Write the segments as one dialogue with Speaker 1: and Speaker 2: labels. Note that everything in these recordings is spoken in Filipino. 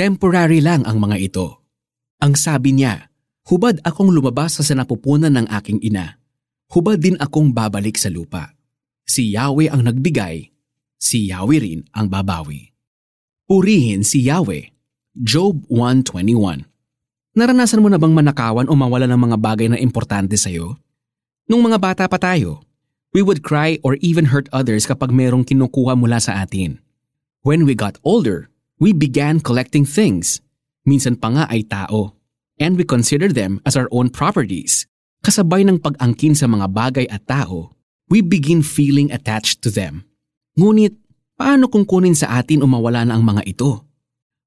Speaker 1: Temporary lang ang mga ito. Ang sabi niya, hubad akong lumabas sa sinapupunan ng aking ina. Hubad din akong babalik sa lupa. Si Yahweh ang nagbigay, si Yahweh rin ang babawi. Purihin si Yahweh. Job 1.21 Naranasan mo na bang manakawan o mawala ng mga bagay na importante sa'yo? Nung mga bata pa tayo, we would cry or even hurt others kapag merong kinukuha mula sa atin. When we got older, we began collecting things. Minsan pa nga ay tao. And we consider them as our own properties. Kasabay ng pag-angkin sa mga bagay at tao, we begin feeling attached to them. Ngunit, paano kung kunin sa atin o mawala na ang mga ito?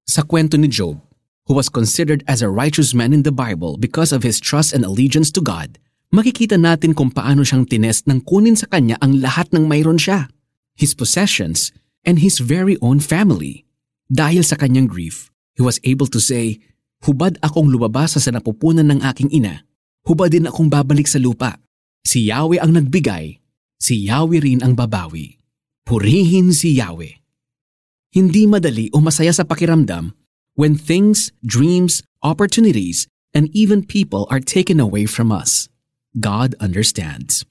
Speaker 1: Sa kwento ni Job, who was considered as a righteous man in the Bible because of his trust and allegiance to God, makikita natin kung paano siyang tinest ng kunin sa kanya ang lahat ng mayroon siya, his possessions, and his very own family. Dahil sa kanyang grief, he was able to say, Hubad akong lumabas sa sanapupunan ng aking ina. Hubad din akong babalik sa lupa. Si Yahweh ang nagbigay, si Yahweh rin ang babawi. Purihin si Yahweh. Hindi madali o masaya sa pakiramdam when things, dreams, opportunities, and even people are taken away from us. God understands.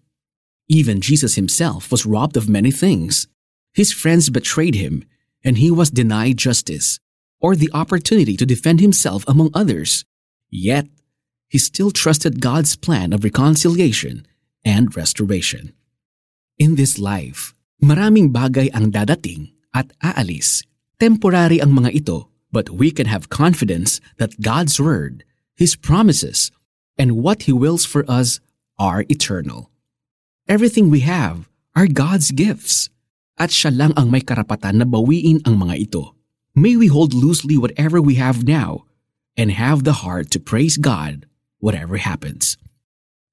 Speaker 1: Even Jesus himself was robbed of many things. His friends betrayed him and he was denied justice or the opportunity to defend himself among others. Yet, he still trusted God's plan of reconciliation and restoration. In this life, maraming bagay ang dadating at aalis. Temporary ang mga ito, but we can have confidence that God's word, His promises, and what He wills for us are eternal. Everything we have are God's gifts at siya lang ang may karapatan na bawiin ang mga ito. May we hold loosely whatever we have now and have the heart to praise God whatever happens.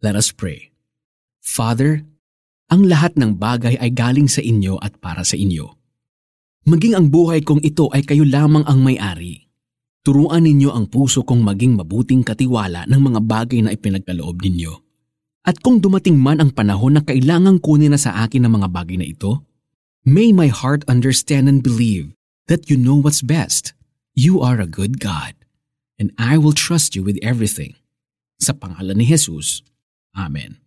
Speaker 1: Let us pray. Father, ang lahat ng bagay ay galing sa inyo at para sa inyo. Maging ang buhay kong ito ay kayo lamang ang may-ari. Turuan ninyo ang puso kong maging mabuting katiwala ng mga bagay na ipinagkaloob ninyo. At kung dumating man ang panahon na kailangang kunin na sa akin ang mga bagay na ito, May my heart understand and believe that you know what's best. You are a good God, and I will trust you with everything. Sa pangalan ni Jesus. Amen.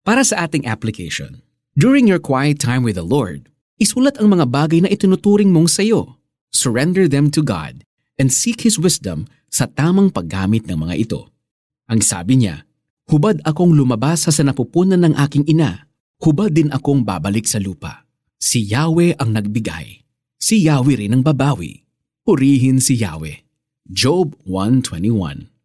Speaker 1: Para sa ating application, during your quiet time with the Lord, isulat ang mga bagay na itinuturing mong sayo. Surrender them to God and seek His wisdom sa tamang paggamit ng mga ito. Ang sabi niya, Hubad akong lumabas sa sanapupunan ng aking ina, hubad din akong babalik sa lupa. Si Yahweh ang nagbigay. Si Yahweh rin ang babawi. Purihin si Yahweh. Job 121